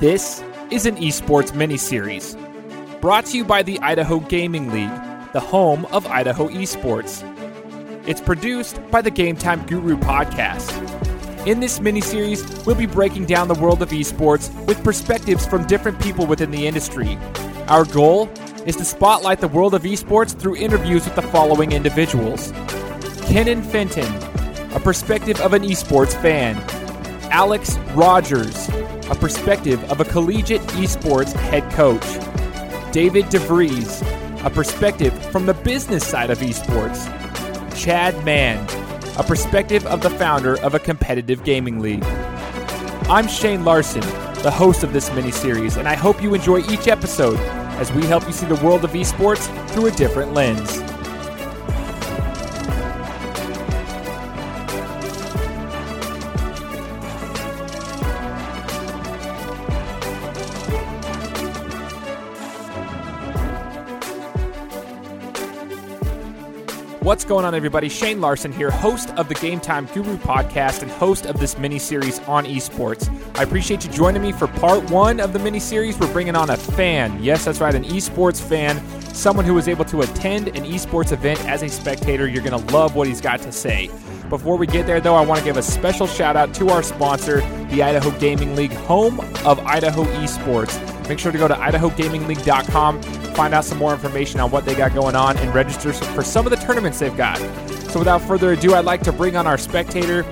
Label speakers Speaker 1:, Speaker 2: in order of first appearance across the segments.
Speaker 1: This is an esports mini-series brought to you by the Idaho Gaming League, the home of Idaho esports. It's produced by the Game Time Guru podcast. In this mini-series, we'll be breaking down the world of esports with perspectives from different people within the industry. Our goal is to spotlight the world of esports through interviews with the following individuals. Kenon Fenton, a perspective of an esports fan. Alex Rogers, a perspective of a collegiate esports head coach. David DeVries, a perspective from the business side of esports. Chad Mann, a perspective of the founder of a competitive gaming league. I'm Shane Larson, the host of this mini series, and I hope you enjoy each episode as we help you see the world of esports through a different lens. What's going on, everybody? Shane Larson here, host of the Game Time Guru podcast and host of this mini series on esports. I appreciate you joining me for part one of the mini series. We're bringing on a fan. Yes, that's right, an esports fan, someone who was able to attend an esports event as a spectator. You're going to love what he's got to say. Before we get there, though, I want to give a special shout out to our sponsor, the Idaho Gaming League, home of Idaho esports. Make sure to go to idahogamingleague.com, find out some more information on what they got going on, and register for some of the tournaments they've got. So, without further ado, I'd like to bring on our spectator,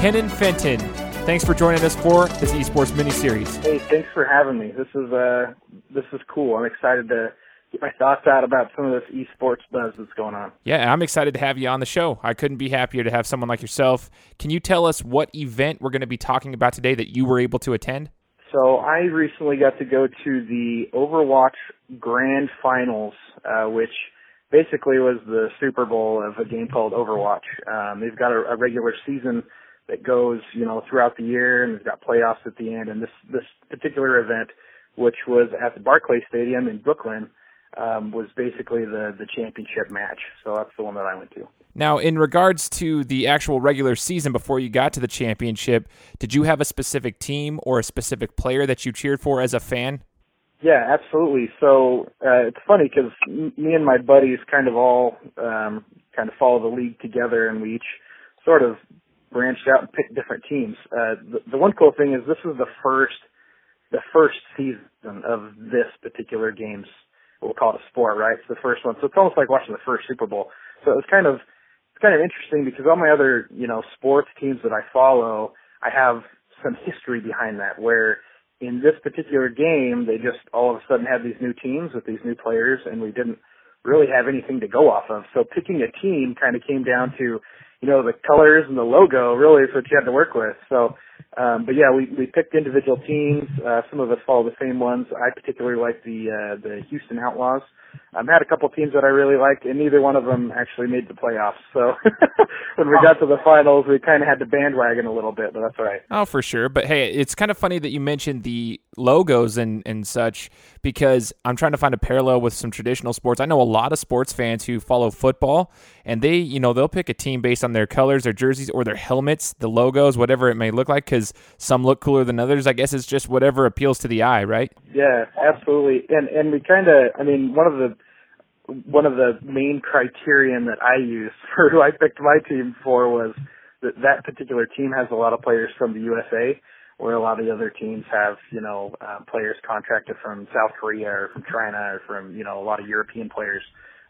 Speaker 1: Kenon Fenton. Thanks for joining us for this esports mini series.
Speaker 2: Hey, thanks for having me. This is uh, this is cool. I'm excited to thoughts out about some of this esports buzz that's going on.
Speaker 1: Yeah, I'm excited to have you on the show. I couldn't be happier to have someone like yourself. Can you tell us what event we're going to be talking about today that you were able to attend?
Speaker 2: So I recently got to go to the Overwatch Grand Finals, uh, which basically was the Super Bowl of a game called Overwatch. Um, they've got a, a regular season that goes, you know, throughout the year, and they've got playoffs at the end. And this this particular event, which was at the Barclay Stadium in Brooklyn, um, was basically the the championship match. So that's the one that I went to.
Speaker 1: Now, in regards to the actual regular season before you got to the championship, did you have a specific team or a specific player that you cheered for as a fan?
Speaker 2: Yeah, absolutely. So uh, it's funny because me and my buddies kind of all um, kind of follow the league together, and we each sort of branched out and picked different teams. Uh, the, the one cool thing is this is the first the first season of this particular game's we'll call it a sport, right? It's the first one, so it's almost like watching the first Super Bowl. So it was kind of it's kind of interesting because all my other, you know, sports teams that I follow, I have some history behind that where in this particular game, they just all of a sudden had these new teams with these new players and we didn't really have anything to go off of. So picking a team kind of came down to, you know, the colors and the logo really is what you had to work with. So, um, but yeah, we, we picked individual teams. Uh, some of us follow the same ones. I particularly like the, uh, the Houston Outlaws. I've had a couple teams that I really liked, and neither one of them actually made the playoffs. So when we got to the finals, we kind of had to bandwagon a little bit, but that's all right.
Speaker 1: Oh, for sure. But hey, it's kind of funny that you mentioned the logos and, and such because I'm trying to find a parallel with some traditional sports. I know a lot of sports fans who follow football, and they, you know, they'll pick a team based on their colors, their jerseys, or their helmets, the logos, whatever it may look like, because some look cooler than others. I guess it's just whatever appeals to the eye, right?
Speaker 2: Yeah, absolutely. And and we kind of, I mean, one of the one of the main criterion that I used for who I picked my team for was that that particular team has a lot of players from the USA, where a lot of the other teams have, you know, uh, players contracted from South Korea or from China or from, you know, a lot of European players.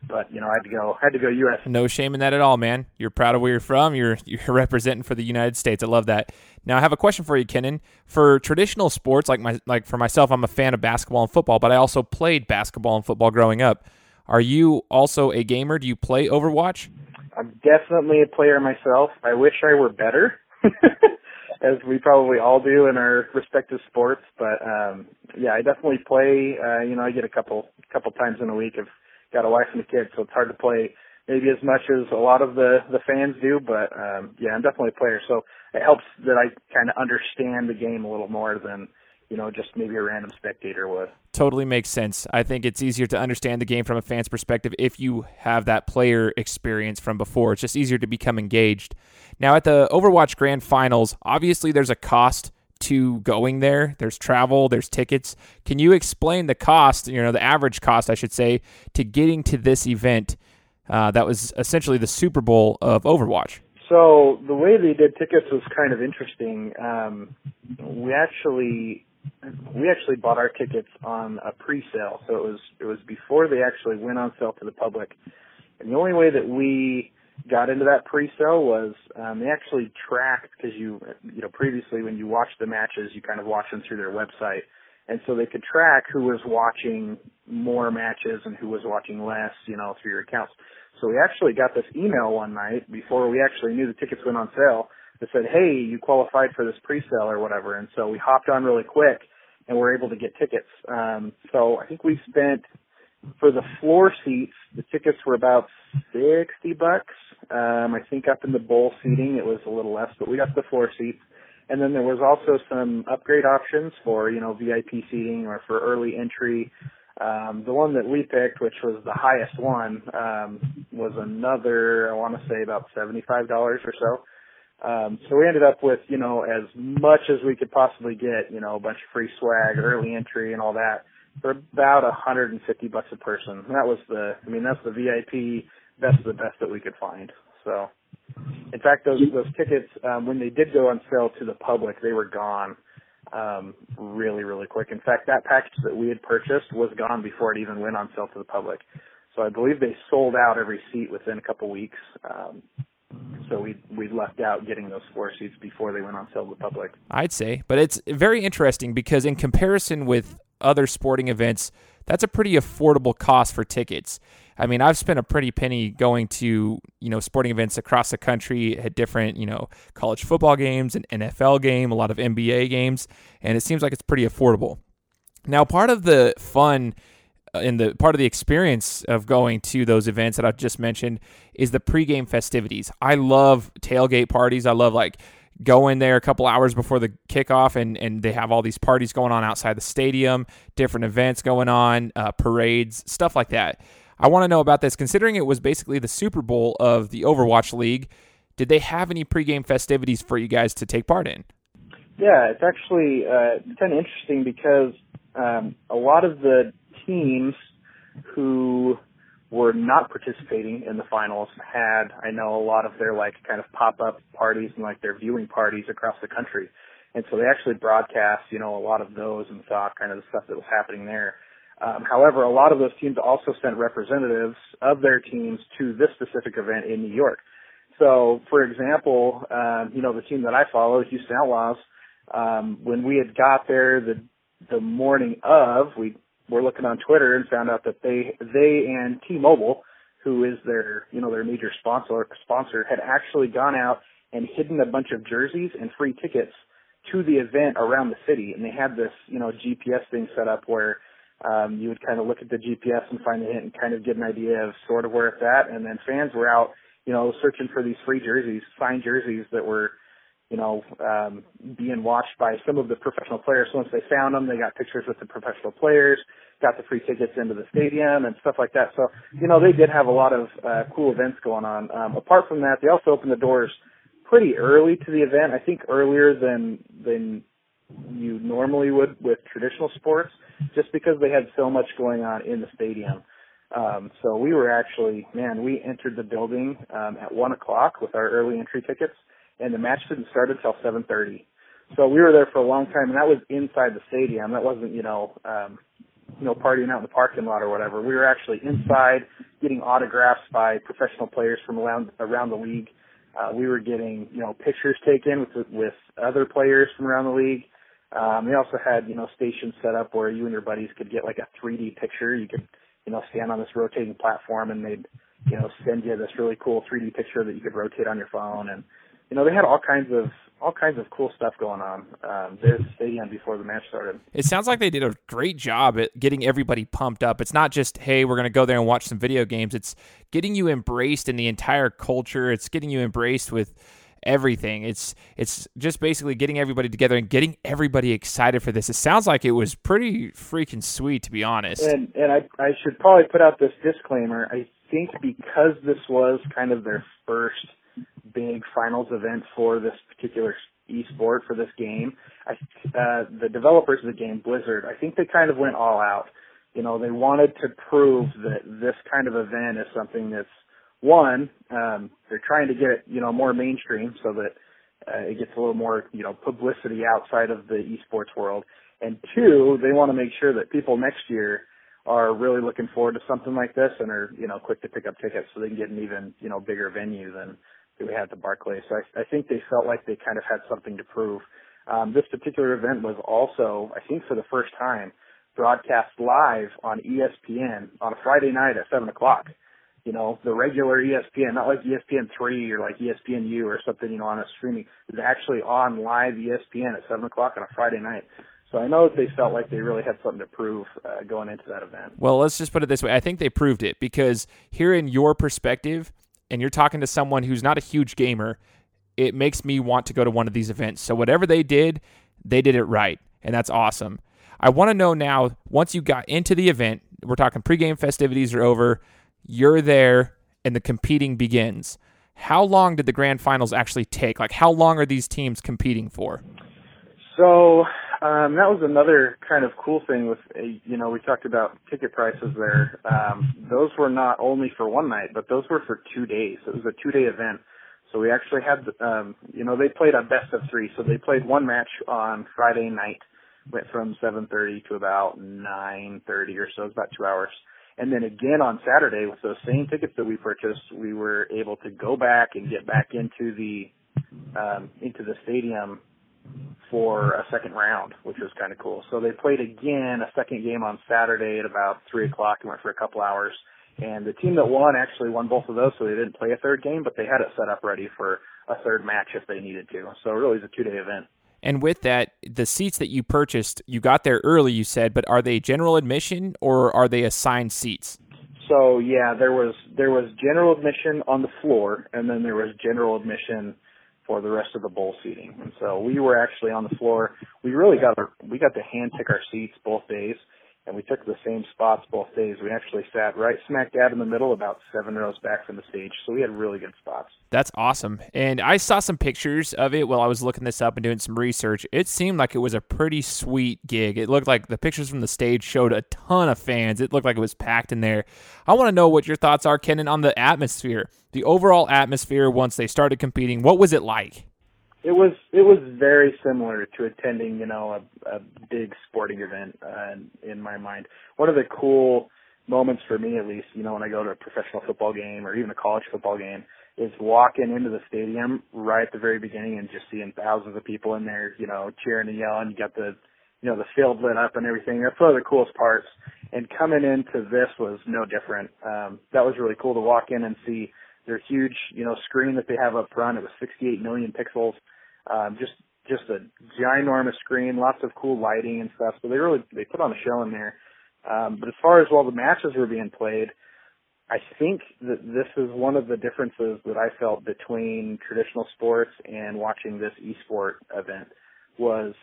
Speaker 2: But you know, I had to go, I had to go U.S.
Speaker 1: No shame in that at all, man. You're proud of where you're from. You're you're representing for the United States. I love that. Now, I have a question for you, Kenon. For traditional sports, like my like for myself, I'm a fan of basketball and football, but I also played basketball and football growing up. Are you also a gamer? Do you play Overwatch?
Speaker 2: I'm definitely a player myself. I wish I were better, as we probably all do in our respective sports. But um yeah, I definitely play. Uh, you know, I get a couple couple times in a week. I've got a wife and a kid, so it's hard to play maybe as much as a lot of the the fans do. But um yeah, I'm definitely a player. So it helps that I kind of understand the game a little more than you know, just maybe a random spectator would.
Speaker 1: Totally makes sense. I think it's easier to understand the game from a fan's perspective if you have that player experience from before. It's just easier to become engaged. Now, at the Overwatch Grand Finals, obviously there's a cost to going there. There's travel, there's tickets. Can you explain the cost, you know, the average cost, I should say, to getting to this event uh, that was essentially the Super Bowl of Overwatch?
Speaker 2: So the way they did tickets was kind of interesting. Um, we actually we actually bought our tickets on a pre-sale, so it was it was before they actually went on sale to the public. And the only way that we got into that pre-sale was um, they actually tracked because you you know previously when you watched the matches you kind of watched them through their website, and so they could track who was watching more matches and who was watching less, you know, through your accounts. So we actually got this email one night before we actually knew the tickets went on sale that said, "Hey, you qualified for this pre-sale or whatever," and so we hopped on really quick and were able to get tickets. Um, so I think we spent for the floor seats, the tickets were about sixty bucks. Um, I think up in the bowl seating it was a little less, but we got the floor seats. And then there was also some upgrade options for, you know, VIP seating or for early entry. Um, the one that we picked, which was the highest one, um, was another, I want to say about $75 or so. Um, so we ended up with, you know, as much as we could possibly get, you know, a bunch of free swag, early entry and all that for about 150 bucks a person. And that was the, I mean, that's the VIP best of the best that we could find. So, in fact, those those tickets um, when they did go on sale to the public, they were gone um, really really quick. In fact, that package that we had purchased was gone before it even went on sale to the public. So I believe they sold out every seat within a couple weeks. Um, so we we left out getting those floor seats before they went on sale to the public.
Speaker 1: I'd say, but it's very interesting because in comparison with other sporting events, that's a pretty affordable cost for tickets. I mean, I've spent a pretty penny going to, you know, sporting events across the country at different, you know, college football games, an NFL game, a lot of NBA games, and it seems like it's pretty affordable. Now, part of the fun and the part of the experience of going to those events that I've just mentioned is the pregame festivities. I love tailgate parties. I love like go in there a couple hours before the kickoff and, and they have all these parties going on outside the stadium, different events going on, uh, parades, stuff like that. I want to know about this considering it was basically the Super Bowl of the Overwatch League. Did they have any pregame festivities for you guys to take part in?
Speaker 2: Yeah, it's actually uh, it's kind of interesting because um, a lot of the were not participating in the finals had, I know, a lot of their like kind of pop up parties and like their viewing parties across the country. And so they actually broadcast, you know, a lot of those and saw kind of the stuff that was happening there. Um, however, a lot of those teams also sent representatives of their teams to this specific event in New York. So, for example, um, you know, the team that I follow, Houston Outlaws, um, when we had got there the the morning of, we were looking on Twitter and found out that they they and T-Mobile, who is their you know their major sponsor sponsor, had actually gone out and hidden a bunch of jerseys and free tickets to the event around the city, and they had this you know GPS thing set up where um, you would kind of look at the GPS and find the hint and kind of get an idea of sort of where it's at, and then fans were out you know searching for these free jerseys, signed jerseys that were you know, um, being watched by some of the professional players. So once they found them, they got pictures with the professional players, got the free tickets into the stadium and stuff like that. So, you know, they did have a lot of uh, cool events going on. Um, apart from that, they also opened the doors pretty early to the event. I think earlier than than you normally would with traditional sports, just because they had so much going on in the stadium. Um, so we were actually, man, we entered the building um, at one o'clock with our early entry tickets and the match didn't start until 7:30. So we were there for a long time, and that was inside the stadium. That wasn't, you know, um, you know, partying out in the parking lot or whatever. We were actually inside getting autographs by professional players from around around the league. Uh, we were getting, you know, pictures taken with with other players from around the league. Um, they also had, you know, stations set up where you and your buddies could get like a 3D picture. You could, you know, stand on this rotating platform and they'd, you know, send you this really cool 3D picture that you could rotate on your phone. And you know, they had all kinds of all kinds of cool stuff going on um, the stadium before the match started.
Speaker 1: It sounds like they did a great job at getting everybody pumped up. It's not just hey, we're going to go there and watch some video games. It's getting you embraced in the entire culture. It's getting you embraced with everything. It's it's just basically getting everybody together and getting everybody excited for this. It sounds like it was pretty freaking sweet, to be honest.
Speaker 2: And and I I should probably put out this disclaimer. I think because this was kind of their first big finals event for this particular esport for this game. I, uh, the developers of the game, Blizzard, I think they kind of went all out. You know, they wanted to prove that this kind of event is something that's one, um, they're trying to get it, you know, more mainstream so that uh, it gets a little more, you know, publicity outside of the esports world. And two, they want to make sure that people next year are really looking forward to something like this and are, you know, quick to pick up tickets so they can get an even, you know, bigger venue than we had at the Barclays. So I, I think they felt like they kind of had something to prove. Um, this particular event was also, I think for the first time, broadcast live on ESPN on a Friday night at 7 o'clock you know, the regular ESPN, not like ESPN three or like ESPNU or something, you know, on a streaming. It's actually on live ESPN at seven o'clock on a Friday night. So I know that they felt like they really had something to prove uh, going into that event.
Speaker 1: Well, let's just put it this way. I think they proved it because here, in your perspective, and you're talking to someone who's not a huge gamer, it makes me want to go to one of these events. So whatever they did, they did it right, and that's awesome. I want to know now, once you got into the event, we're talking pregame festivities are over you're there and the competing begins. How long did the grand finals actually take? Like, how long are these teams competing for?
Speaker 2: So um, that was another kind of cool thing with, uh, you know, we talked about ticket prices there. Um, those were not only for one night, but those were for two days. It was a two day event. So we actually had, um, you know, they played a best of three. So they played one match on Friday night, went from 7:30 to about 9:30 or so. It was about two hours. And then again on Saturday with those same tickets that we purchased, we were able to go back and get back into the um, into the stadium for a second round, which was kind of cool. So they played again a second game on Saturday at about three o'clock and went for a couple hours. And the team that won actually won both of those, so they didn't play a third game, but they had it set up ready for a third match if they needed to. So really, it's a two-day event.
Speaker 1: And with that, the seats that you purchased, you got there early, you said, but are they general admission or are they assigned seats?
Speaker 2: So yeah, there was there was general admission on the floor, and then there was general admission for the rest of the bowl seating. And so we were actually on the floor. We really got our, we got to hand pick our seats both days and we took the same spots both days. We actually sat right smack dab in the middle, about seven rows back from the stage, so we had really good spots.
Speaker 1: That's awesome. And I saw some pictures of it while I was looking this up and doing some research. It seemed like it was a pretty sweet gig. It looked like the pictures from the stage showed a ton of fans. It looked like it was packed in there. I want to know what your thoughts are, Kenon, on the atmosphere, the overall atmosphere once they started competing. What was it like?
Speaker 2: It was it was very similar to attending, you know, a, a big sporting event uh, in my mind. One of the cool moments for me, at least, you know, when I go to a professional football game or even a college football game, is walking into the stadium right at the very beginning and just seeing thousands of people in there, you know, cheering and yelling. You got the, you know, the field lit up and everything. That's one of the coolest parts. And coming into this was no different. Um, that was really cool to walk in and see their huge, you know, screen that they have up front. It was 68 million pixels. Um, just just a ginormous screen, lots of cool lighting and stuff. So they really they put on a show in there. Um, but as far as while the matches were being played, I think that this is one of the differences that I felt between traditional sports and watching this esport event was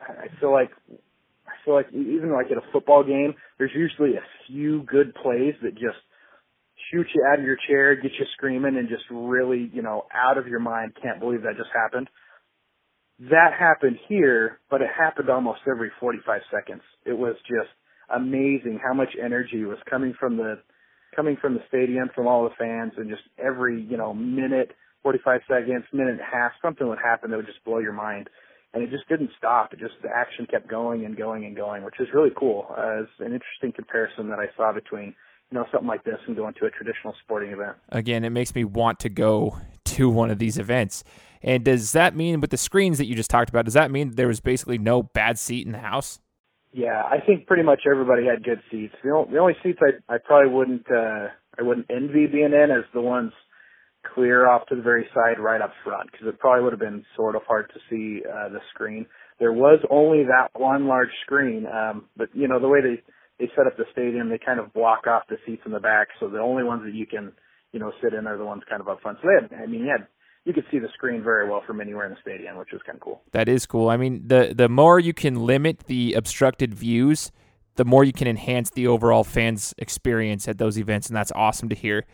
Speaker 2: I feel like I feel like even like at a football game, there's usually a few good plays that just shoot you out of your chair, get you screaming, and just really, you know, out of your mind, can't believe that just happened. That happened here, but it happened almost every 45 seconds. It was just amazing how much energy was coming from the coming from the stadium, from all the fans, and just every you know minute, 45 seconds, minute and a half, something would happen that would just blow your mind. And it just didn't stop. It just the action kept going and going and going, which is really cool. Uh, it's an interesting comparison that I saw between you know something like this and going to a traditional sporting event.
Speaker 1: Again, it makes me want to go to one of these events. And does that mean with the screens that you just talked about? Does that mean there was basically no bad seat in the house?
Speaker 2: Yeah, I think pretty much everybody had good seats. The only, the only seats I I probably wouldn't uh I wouldn't envy being in is the ones clear off to the very side right up front because it probably would have been sort of hard to see uh the screen. There was only that one large screen, um but you know the way they they set up the stadium, they kind of block off the seats in the back, so the only ones that you can you know sit in are the ones kind of up front. So they had I mean you had you could see the screen very well from anywhere in the stadium, which was kind of cool.
Speaker 1: That is cool. I mean, the the more you can limit the obstructed views, the more you can enhance the overall fans' experience at those events, and that's awesome to hear.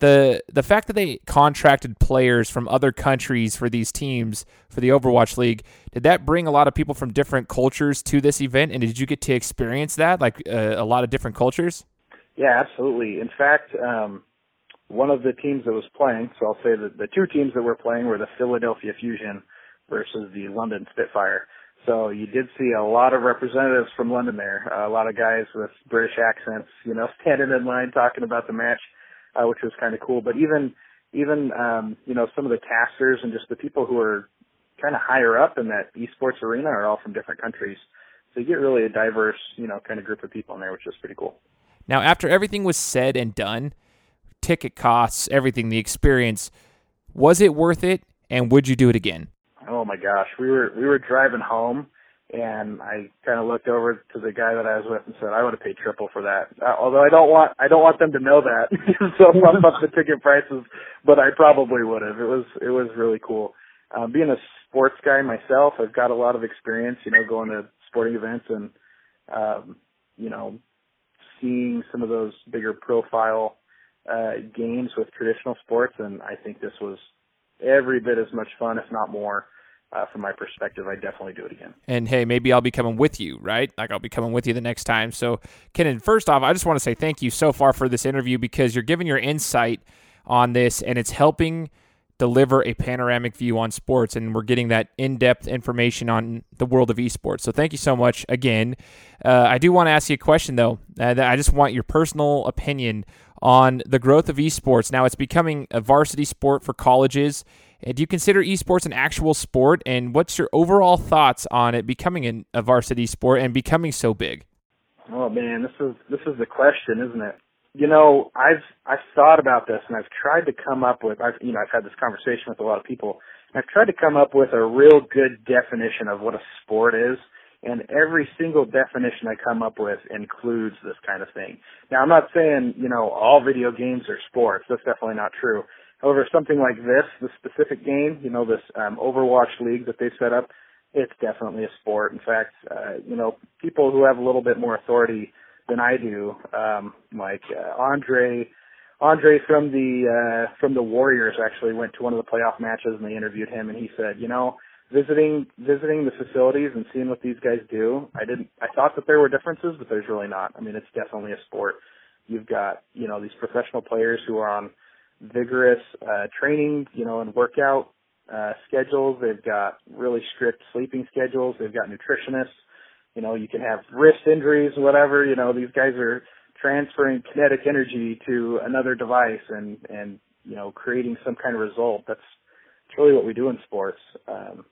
Speaker 1: the the fact that they contracted players from other countries for these teams for the Overwatch League did that bring a lot of people from different cultures to this event and did you get to experience that like uh, a lot of different cultures
Speaker 2: yeah absolutely in fact um, one of the teams that was playing so I'll say that the two teams that were playing were the Philadelphia Fusion versus the London Spitfire so you did see a lot of representatives from London there a lot of guys with British accents you know standing in line talking about the match uh, which was kind of cool. But even even um, you know some of the casters and just the people who are kind of higher up in that esports arena are all from different countries. So you get really a diverse you know kind of group of people in there, which is pretty cool.
Speaker 1: Now, after everything was said and done, ticket costs, everything, the experience, was it worth it? And would you do it again?
Speaker 2: Oh my gosh, we were we were driving home and I kind of looked over to the guy that I was with and said, "I would have paid triple for that." Uh, although I don't want I don't want them to know that, so bump up the ticket prices. But I probably would have. It was it was really cool. Um, being a sports guy myself, I've got a lot of experience, you know, going to sporting events and um, you know, seeing some of those bigger profile uh, games with traditional sports, and I think this was every bit as much fun, if not more uh, from my perspective, I definitely do it again.
Speaker 1: And hey, maybe I'll be coming with you, right? Like I'll be coming with you the next time. So, Kenon, first off, I just want to say thank you so far for this interview because you're giving your insight on this and it's helping deliver a panoramic view on sports and we're getting that in-depth information on the world of esports so thank you so much again uh, i do want to ask you a question though uh, i just want your personal opinion on the growth of esports now it's becoming a varsity sport for colleges and do you consider esports an actual sport? And what's your overall thoughts on it becoming an, a varsity sport and becoming so big?
Speaker 2: Oh man, this is this is the question, isn't it? You know, I've I've thought about this and I've tried to come up with I've you know I've had this conversation with a lot of people. And I've tried to come up with a real good definition of what a sport is. And every single definition I come up with includes this kind of thing. Now, I'm not saying, you know, all video games are sports. That's definitely not true. However, something like this, the specific game, you know, this um, Overwatch League that they set up, it's definitely a sport. In fact, uh, you know, people who have a little bit more authority than I do, um, like uh, Andre, Andre from the uh, from the Warriors actually went to one of the playoff matches and they interviewed him and he said, you know, visiting visiting the facilities and seeing what these guys do, I didn't I thought that there were differences, but there's really not. I mean, it's definitely a sport. You've got, you know, these professional players who are on vigorous uh, training, you know, and workout uh, schedules. They've got really strict sleeping schedules. They've got nutritionists. You know, you can have wrist injuries, whatever. You know, these guys are transferring kinetic energy to another device and and you know creating some kind of result. That's, that's really what we do in sports. Um,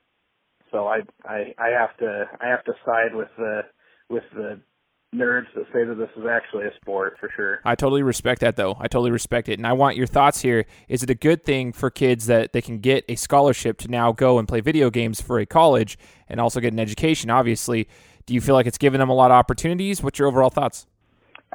Speaker 2: so I I I have to I have to side with the with the nerds that say that this is actually a sport for sure.
Speaker 1: I totally respect that though. I totally respect it. And I want your thoughts here. Is it a good thing for kids that they can get a scholarship to now go and play video games for a college and also get an education, obviously? Do you feel like it's given them a lot of opportunities? What's your overall thoughts?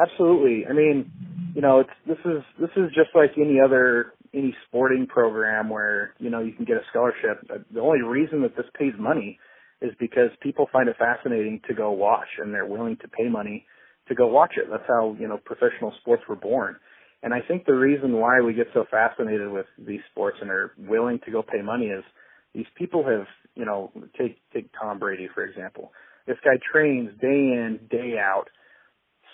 Speaker 2: Absolutely. I mean, you know, it's this is this is just like any other any sporting program where, you know, you can get a scholarship. Uh, the only reason that this pays money is because people find it fascinating to go watch and they're willing to pay money to go watch it. That's how, you know, professional sports were born. And I think the reason why we get so fascinated with these sports and are willing to go pay money is these people have, you know, take take Tom Brady for example. This guy trains day in, day out,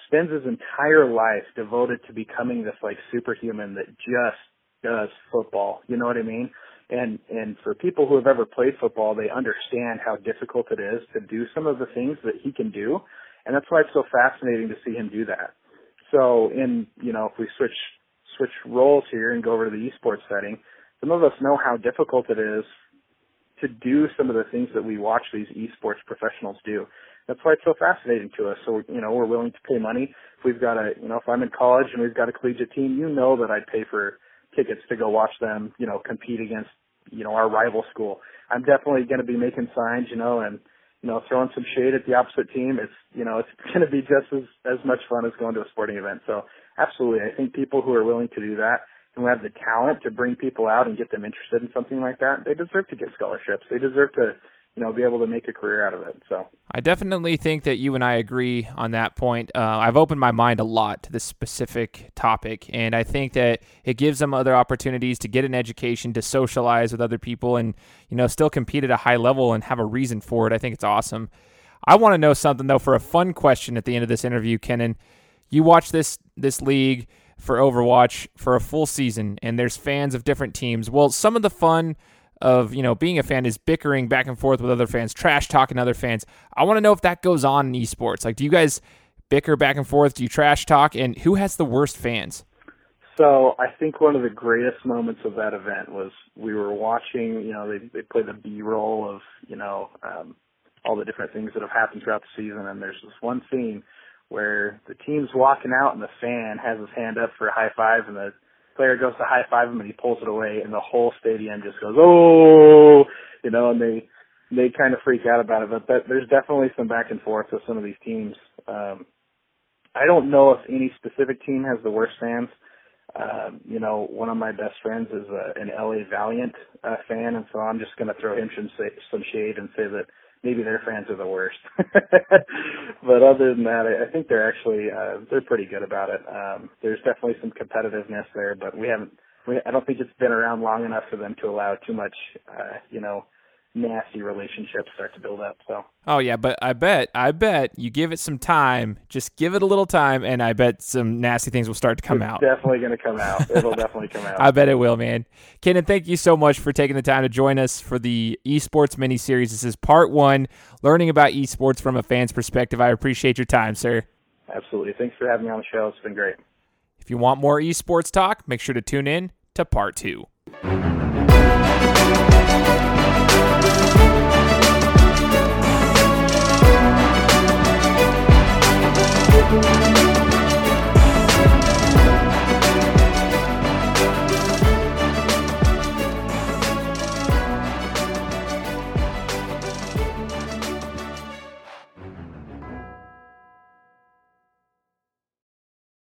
Speaker 2: spends his entire life devoted to becoming this like superhuman that just does football. You know what I mean? and and for people who have ever played football, they understand how difficult it is to do some of the things that he can do, and that's why it's so fascinating to see him do that. So, in you know, if we switch switch roles here and go over to the esports setting, some of us know how difficult it is to do some of the things that we watch these esports professionals do. That's why it's so fascinating to us. So, you know, we're willing to pay money. If we've got a, you know, if I'm in college and we've got a collegiate team, you know that I'd pay for tickets to go watch them, you know, compete against, you know, our rival school. I'm definitely going to be making signs, you know, and, you know, throwing some shade at the opposite team. It's, you know, it's going to be just as, as much fun as going to a sporting event. So absolutely. I think people who are willing to do that who have the talent to bring people out and get them interested in something like that, they deserve to get scholarships. They deserve to, you know, be able to make a career out of it. So
Speaker 1: I definitely think that you and I agree on that point. Uh, I've opened my mind a lot to this specific topic, and I think that it gives them other opportunities to get an education, to socialize with other people, and you know, still compete at a high level and have a reason for it. I think it's awesome. I want to know something though for a fun question at the end of this interview, Kenon. You watch this this league for Overwatch for a full season, and there's fans of different teams. Well, some of the fun of you know being a fan is bickering back and forth with other fans, trash talking other fans. I want to know if that goes on in esports. Like, do you guys bicker back and forth? Do you trash talk? And who has the worst fans?
Speaker 2: So I think one of the greatest moments of that event was we were watching. You know, they they play the B roll of you know um, all the different things that have happened throughout the season, and there's this one scene where the team's walking out and the fan has his hand up for a high five, and the player goes to high five him and he pulls it away and the whole stadium just goes, oh, you know, and they, they kind of freak out about it. But that, there's definitely some back and forth with some of these teams. Um, I don't know if any specific team has the worst fans. Um, you know, one of my best friends is a, an LA Valiant uh, fan, and so I'm just going to throw him some, some shade and say that maybe their fans are the worst. but other than that, I, think they're actually uh, they're pretty good about it. Um, there's definitely some competitiveness there, but we haven't. We, I don't think it's been around long enough for them to allow too much, uh, you know, nasty relationships start to build up. So.
Speaker 1: Oh yeah, but I bet, I bet you give it some time, just give it a little time, and I bet some nasty things will start to come
Speaker 2: it's
Speaker 1: out.
Speaker 2: Definitely going to come out. It'll definitely come out.
Speaker 1: I bet it will, man. Kenon, thank you so much for taking the time to join us for the esports mini series. This is part one, learning about esports from a fan's perspective. I appreciate your time, sir.
Speaker 2: Absolutely. Thanks for having me on the show. It's been great.
Speaker 1: If you want more esports talk, make sure to tune in to part two.